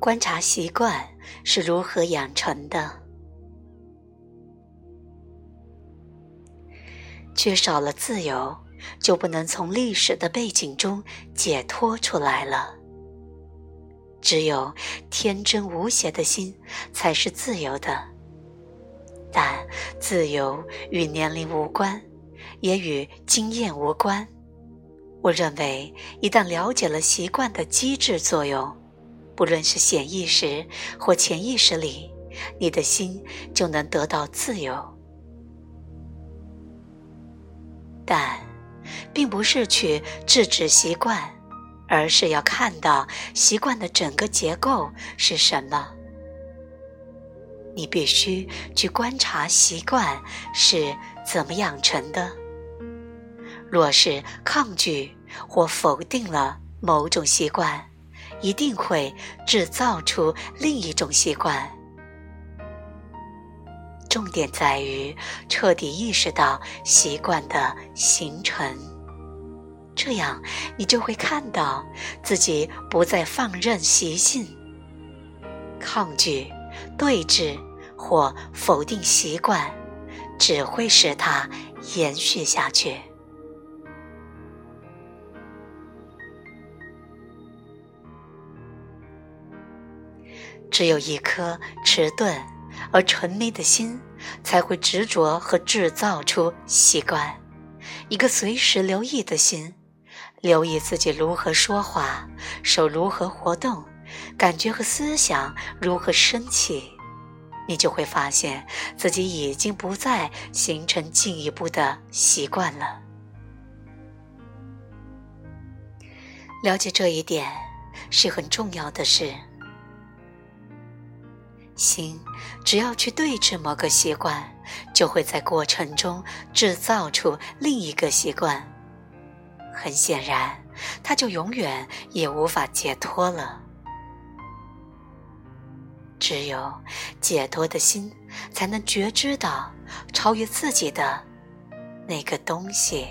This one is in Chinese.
观察习惯是如何养成的。缺少了自由，就不能从历史的背景中解脱出来了。只有天真无邪的心才是自由的，但自由与年龄无关，也与经验无关。我认为，一旦了解了习惯的机制作用，不论是显意识或潜意识里，你的心就能得到自由。但，并不是去制止习惯。而是要看到习惯的整个结构是什么。你必须去观察习惯是怎么养成的。若是抗拒或否定了某种习惯，一定会制造出另一种习惯。重点在于彻底意识到习惯的形成。这样，你就会看到自己不再放任习性、抗拒、对峙或否定习惯，只会使它延续下去。只有一颗迟钝而沉迷的心，才会执着和制造出习惯；一个随时留意的心。留意自己如何说话，手如何活动，感觉和思想如何升起，你就会发现自己已经不再形成进一步的习惯了。了解这一点是很重要的事。心只要去对峙某个习惯，就会在过程中制造出另一个习惯。很显然，他就永远也无法解脱了。只有解脱的心，才能觉知到超越自己的那个东西。